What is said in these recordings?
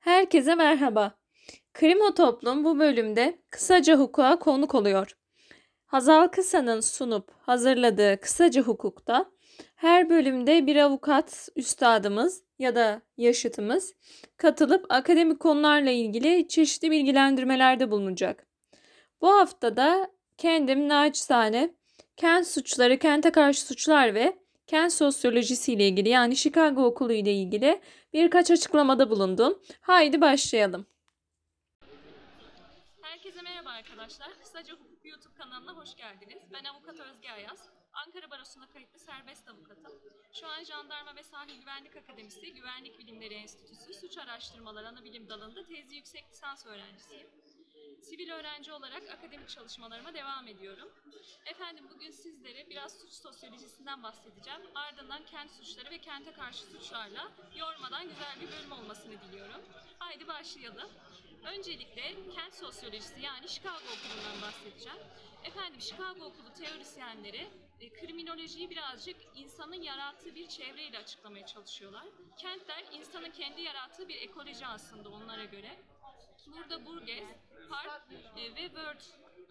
Herkese merhaba. Krimo Toplum bu bölümde kısaca hukuka konuk oluyor. Hazal Kısa'nın sunup hazırladığı kısaca hukukta her bölümde bir avukat üstadımız ya da yaşıtımız katılıp akademik konularla ilgili çeşitli bilgilendirmelerde bulunacak. Bu hafta da kendim naçizane kent suçları, kente karşı suçlar ve kent sosyolojisi ile ilgili yani Chicago Okulu ile ilgili birkaç açıklamada bulundum. Haydi başlayalım. Herkese merhaba arkadaşlar. Kısaca Hukuk YouTube kanalına hoş geldiniz. Ben avukat Özge Ayaz. Ankara Barosu'na kayıtlı serbest avukatım. Şu an Jandarma ve Sahil Güvenlik Akademisi Güvenlik Bilimleri Enstitüsü Suç Araştırmaları Anabilim Dalı'nda tezli yüksek lisans öğrencisiyim. Sivil öğrenci olarak akademik çalışmalarıma devam ediyorum. Efendim bugün sizlere biraz suç sosyolojisinden bahsedeceğim. Ardından kent suçları ve kente karşı suçlarla yormadan güzel bir bölüm olmasını diliyorum. Haydi başlayalım. Öncelikle kent sosyolojisi yani Chicago Okulu'ndan bahsedeceğim. Efendim Chicago Okulu teorisyenleri kriminolojiyi birazcık insanın yarattığı bir çevreyle açıklamaya çalışıyorlar. Kentler insanın kendi yarattığı bir ekoloji aslında onlara göre. Burada Burgess, Park e, ve Word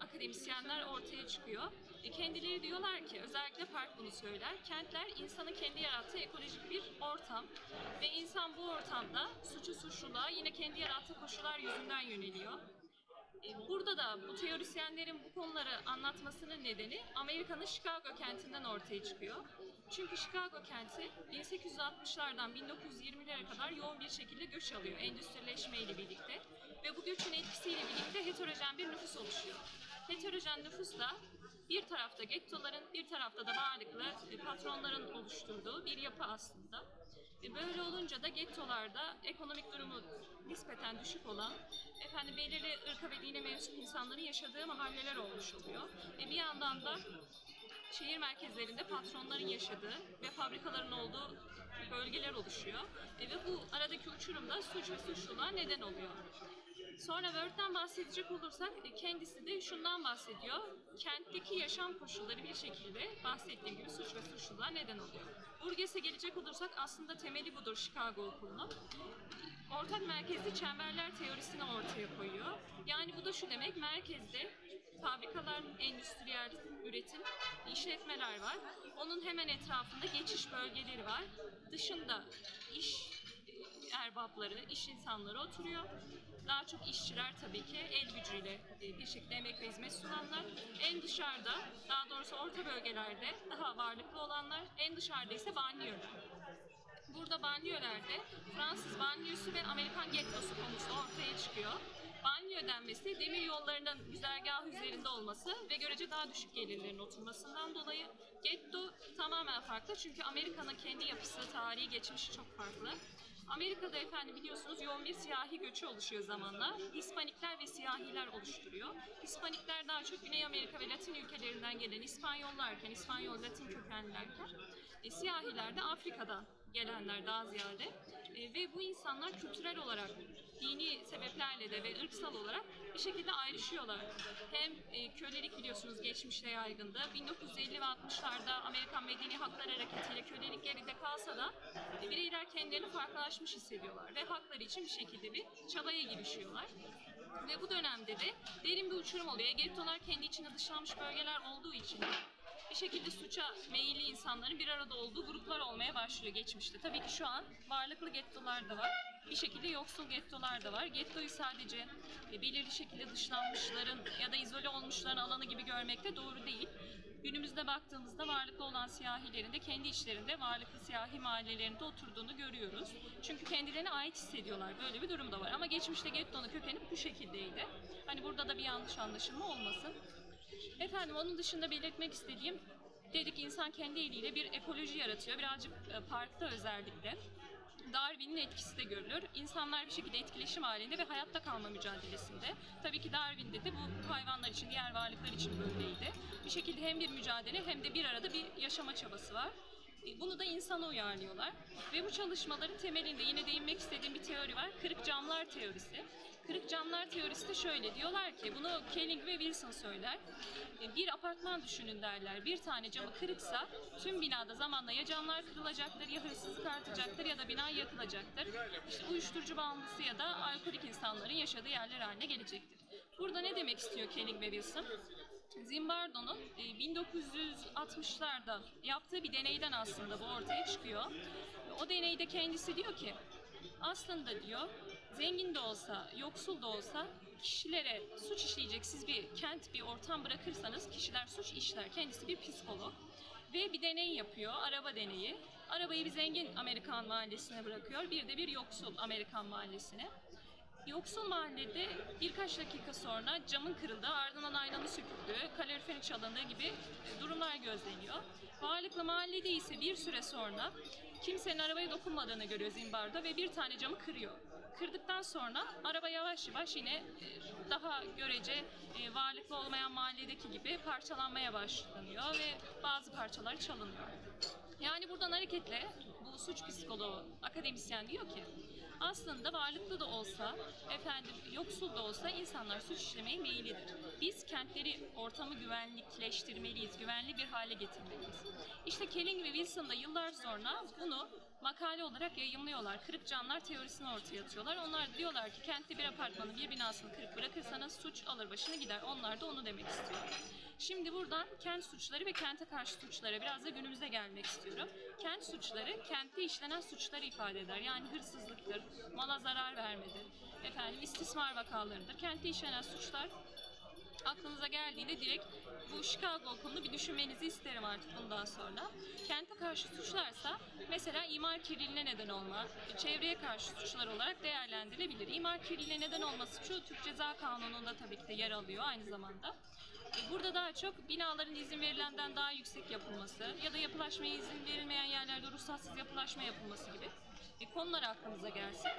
akademisyenler ortaya çıkıyor. E, kendileri diyorlar ki, özellikle Park bunu söyler, kentler insanın kendi yarattığı ekolojik bir ortam ve insan bu ortamda suçu suçluluğa yine kendi yarattığı koşullar yüzünden yöneliyor. E, Burada da bu teorisyenlerin bu konuları anlatmasının nedeni Amerika'nın Chicago kentinden ortaya çıkıyor. Çünkü Chicago kenti 1860'lardan 1920'lere kadar yoğun bir şekilde göç alıyor endüstrileşme ile birlikte. Ve bu göçün etkisiyle birlikte heterojen bir nüfus oluşuyor. Heterojen nüfus da bir tarafta gettoların, bir tarafta da varlıklı e, patronların oluşturduğu bir yapı aslında. E, Böyle olunca da gettolarda ekonomik durumu nispeten düşük olan, efendim belirli ırka ve dine mensup insanların yaşadığı mahalleler olmuş oluyor. Ve bir yandan da şehir merkezlerinde patronların yaşadığı ve fabrikaların olduğu bölgeler oluşuyor. E, ve bu aradaki uçurum da suç ve suçluluğa neden oluyor. Sonra Word'den bahsedecek olursak e, kendisi de şundan bahsediyor. Kentteki yaşam koşulları bir şekilde bahsettiğim gibi suç ve suçluluğa neden oluyor. Burgess'e gelecek olursak aslında temeli budur Chicago okulunun. Ortak merkezli çemberler teorisini ortaya koyuyor. Yani bu da şu demek, merkezde fabrikalar, endüstriyel üretim, işletmeler var. Onun hemen etrafında geçiş bölgeleri var. Dışında iş erbapları, iş insanları oturuyor. Daha çok işçiler tabii ki el gücüyle bir şekilde emek ve hizmet sunanlar. En dışarıda, daha doğrusu orta bölgelerde daha varlıklı olanlar, en dışarıda ise banliyöler. Burada banliyölerde Fransız banliyosu ve Amerikan gettosu konusu ortaya çıkıyor. Banliyö denmesi demir yollarının güzergahı üzerinde olması ve görece daha düşük gelirlerin oturmasından dolayı getto tamamen farklı çünkü Amerika'nın kendi yapısı, tarihi, geçmişi çok farklı. Amerika'da efendim biliyorsunuz yoğun bir siyahi göçü oluşuyor zamanla. Hispanikler ve siyahiler oluşturuyor. Hispanikler daha çok Güney Amerika ve Latin ülkelerinden gelen İspanyollarken, İspanyol Latin kökenlilerken, e, siyahiler de Afrika'dan gelenler daha ziyade. E, ve bu insanlar kültürel olarak, dini sebeplerle de ve ırksal olarak bir şekilde ayrışıyorlar. Hem e, kölelik biliyorsunuz geçmişte yaygındı. 1950 ve 60'larda Amerikan Medeni Haklar Hareketi'yle kölelik geride kalsa da e, bireyler kendilerini farklılaşmış hissediyorlar ve hakları için bir şekilde bir çabaya girişiyorlar. Ve bu dönemde de derin bir uçurum oluyor. Gettolar kendi içinde dışlanmış bölgeler olduğu için bir şekilde suça meyilli insanların bir arada olduğu gruplar olmaya başlıyor geçmişte. Tabii ki şu an varlıklı gettolar da var. Bir şekilde yoksul gettolar da var. Gettoyu sadece e, belirli şekilde dışlanmışların ya da izole olmuşların alanı gibi görmek de doğru değil. Günümüzde baktığımızda varlıklı olan siyahilerin de kendi içlerinde varlıklı siyahi mahallelerinde oturduğunu görüyoruz. Çünkü kendilerine ait hissediyorlar. Böyle bir durum da var. Ama geçmişte gettonun kökeni bu şekildeydi. Hani burada da bir yanlış anlaşılma olmasın. Efendim onun dışında belirtmek istediğim dedik insan kendi eliyle bir ekoloji yaratıyor. Birazcık e, parkta özellikle. Darwin'in etkisi de görülür. İnsanlar bir şekilde etkileşim halinde ve hayatta kalma mücadelesinde. Tabii ki Darwin'de de bu hayvanlar için, diğer varlıklar için böyleydi. Bir şekilde hem bir mücadele hem de bir arada bir yaşama çabası var. E, Bunu da insana uyarlıyorlar. Ve bu çalışmaların temelinde yine değinmek istediğim bir teori var. Kırık camlar teorisi. Kırık camlar teorisi de şöyle diyorlar ki bunu Kelling ve Wilson söyler. E, Bir apartman düşünün derler. Bir tane camı kırıksa tüm binada zamanla ya camlar kırılacaktır ya hırsızlık artacaktır ya da bina yakılacaktır. İşte uyuşturucu bağımlısı ya da alkolik insanların yaşadığı yerler haline gelecektir. Burada ne demek istiyor Kelling ve Wilson? Zimbardo'nun e, 1960'larda yaptığı bir deneyden aslında bu ortaya çıkıyor. O deneyde kendisi diyor ki aslında diyor zengin de olsa, yoksul da olsa kişilere suç işleyeceksiz bir kent, bir ortam bırakırsanız kişiler suç işler. Kendisi bir psikolog. Ve bir deney yapıyor, araba deneyi. Arabayı bir zengin Amerikan mahallesine bırakıyor, bir de bir yoksul Amerikan mahallesine. Yoksul mahallede birkaç dakika sonra camın kırıldığı, ardından aynanın söküldüğü, kaloriferin çalındığı gibi e, durumlar gözleniyor. Varlıklı mahallede ise bir süre sonra kimsenin arabaya dokunmadığını görüyor Zimbardo ve bir tane camı kırıyor. Kırdıktan sonra araba yavaş yavaş yine e, daha görece e, varlıklı olmayan mahalledeki gibi parçalanmaya başlanıyor ve bazı parçaları çalınıyor. Yani buradan hareketle bu suç psikoloğu, akademisyen diyor ki aslında varlıklı da olsa, efendim yoksul da olsa insanlar suç işlemeye meyillidir. Biz kentleri, ortamı güvenlikleştirmeliyiz, güvenli bir hale getirmeliyiz. İşte Kelling ve Wilson da yıllar sonra bunu makale olarak yayımlıyorlar. Kırık camlar teorisini ortaya atıyorlar. Onlar diyorlar ki kentte bir apartmanın bir binasını kırık bırakırsanız suç alır başını gider. Onlar da onu demek istiyor. Şimdi buradan kent suçları ve kente karşı suçlara biraz da günümüze gelmek istiyorum. Kent suçları kentte işlenen suçları ifade eder. Yani hırsızlıktır, mala zarar vermedir, efendim istismar vakalarıdır. Kentte işlenen suçlar aklınıza geldiğinde direkt bu Chicago okulunu bir düşünmenizi isterim artık bundan sonra. Kente karşı suçlarsa mesela imar kirliliğine neden olma, çevreye karşı suçlar olarak değerlendirilebilir. İmar kirliliğine neden olma suçu Türk Ceza Kanunu'nda tabii ki de yer alıyor aynı zamanda. E, Burada daha çok binaların izin verilenden daha yüksek yapılması ya da yapılaşmaya izin verilmeyen yerlerde ruhsatsız yapılaşma yapılması gibi e, konular aklınıza gelsin.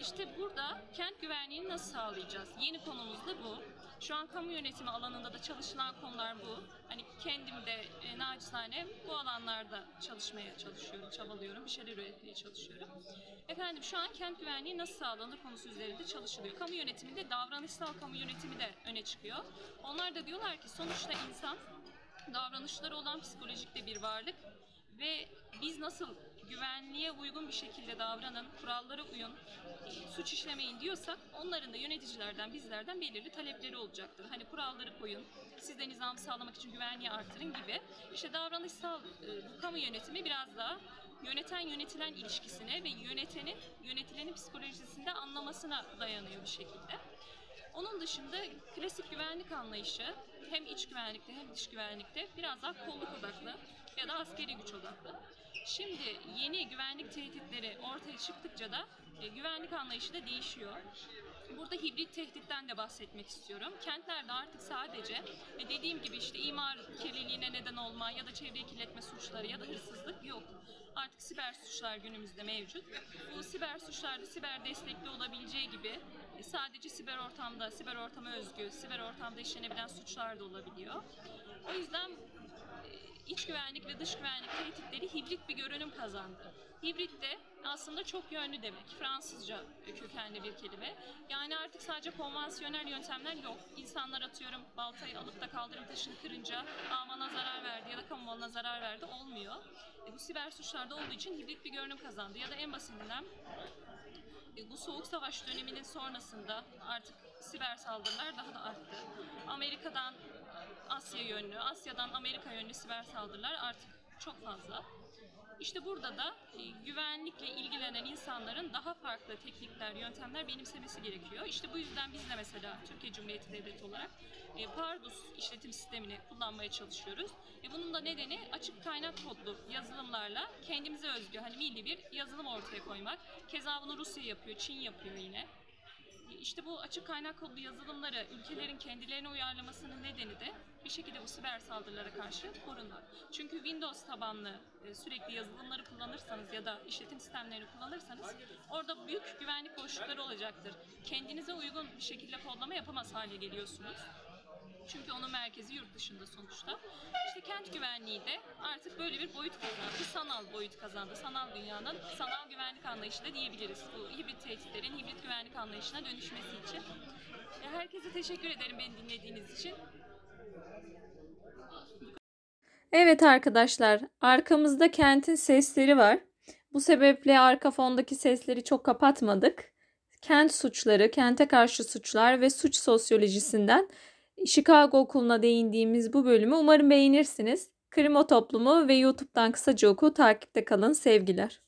İşte burada kent güvenliğini nasıl sağlayacağız? Yeni konumuz da bu. Şu an kamu yönetimi alanında da çalışılan konular bu. Hani kendim de e, naçizane bu alanlarda çalışmaya çalışıyorum, çabalıyorum, bir şeyler üretmeye çalışıyorum. Efendim şu an kent güvenliği nasıl sağlanır konusu üzerinde çalışılıyor. Kamu yönetiminde davranışsal kamu yönetimi de öne çıkıyor. Onlar da diyorlar ki sonuçta insan davranışları olan psikolojik de bir varlık ve biz nasıl güvenliğe uygun bir şekilde davranın, kurallara uyun, suç işlemeyin diyorsak onların da yöneticilerden, bizlerden belirli talepleri olacaktır. Hani kuralları koyun, siz de nizam sağlamak için güvenliği artırın gibi. İşte davranışsal e, bu kamu yönetimi biraz daha yöneten yönetilen ilişkisine ve yönetenin yönetilenin psikolojisinde anlamasına dayanıyor bir şekilde. Onun dışında klasik güvenlik anlayışı hem iç güvenlikte hem dış güvenlikte biraz daha kolluk odaklı ya da askeri güç odaklı. Şimdi yeni güvenlik tehditleri ortaya çıktıkça da güvenlik anlayışı da değişiyor. Burada hibrit tehditten de bahsetmek istiyorum. Kentlerde artık sadece e, dediğim gibi işte imar kirliliğine neden olma ya da çevreyi kirletme suçları ya da hırsızlık yok. Artık siber suçlar günümüzde mevcut. Bu siber suçlarda siber destekli olabileceği gibi e, sadece siber ortamda, siber ortama özgü, siber ortamda işlenebilen suçlar da olabiliyor. O yüzden iç güvenlik ve dış güvenlik tehditleri hibrit bir görünüm kazandı. Hibrit de aslında çok yönlü demek. Fransızca kökenli bir kelime. Yani artık sadece konvansiyonel yöntemler yok. İnsanlar atıyorum baltayı alıp da kaldırım taşını kırınca amana zarar verdi ya da kamu malına zarar verdi olmuyor. E, bu siber suçlarda olduğu için hibrit bir görünüm kazandı. Ya da en basitinden e, bu soğuk savaş döneminin sonrasında artık siber saldırılar daha da arttı. Amerika'dan Asya yönlü, Asya'dan Amerika yönlü siber saldırılar artık çok fazla. İşte burada da e, güvenlikle ilgilenen insanların daha farklı teknikler, yöntemler benimsemesi gerekiyor. İşte bu yüzden biz de mesela Türkiye Cumhuriyeti Devleti olarak e, Pardus işletim sistemini kullanmaya çalışıyoruz. E, bunun da nedeni açık kaynak kodlu yazılımlarla kendimize özgü, hani milli bir yazılım ortaya koymak. Keza bunu Rusya yapıyor, Çin yapıyor yine. İşte bu açık kaynak kodlu yazılımları ülkelerin kendilerine uyarlamasının nedeni de şekilde bu siber saldırılara karşı korunmak. Çünkü Windows tabanlı e, sürekli yazılımları kullanırsanız ya da işletim sistemlerini kullanırsanız orada büyük güvenlik boşlukları olacaktır. Kendinize uygun bir şekilde kodlama yapamaz hale geliyorsunuz. Çünkü onun merkezi yurt dışında sonuçta. İşte kent güvenliği de artık böyle bir boyut kazandı. Sanal boyut kazandı. Sanal dünyanın sanal güvenlik anlayışı da diyebiliriz. Bu hibrit tehditlerin hibrit güvenlik anlayışına dönüşmesi için. Herkese teşekkür ederim beni dinlediğiniz için. Evet arkadaşlar, arkamızda kentin sesleri var. Bu sebeple arka fondaki sesleri çok kapatmadık. Kent suçları, kente karşı suçlar ve suç sosyolojisinden Chicago Okulu'na değindiğimiz bu bölümü umarım beğenirsiniz. Krimo Toplumu ve YouTube'dan kısaca oku takipte kalın sevgiler.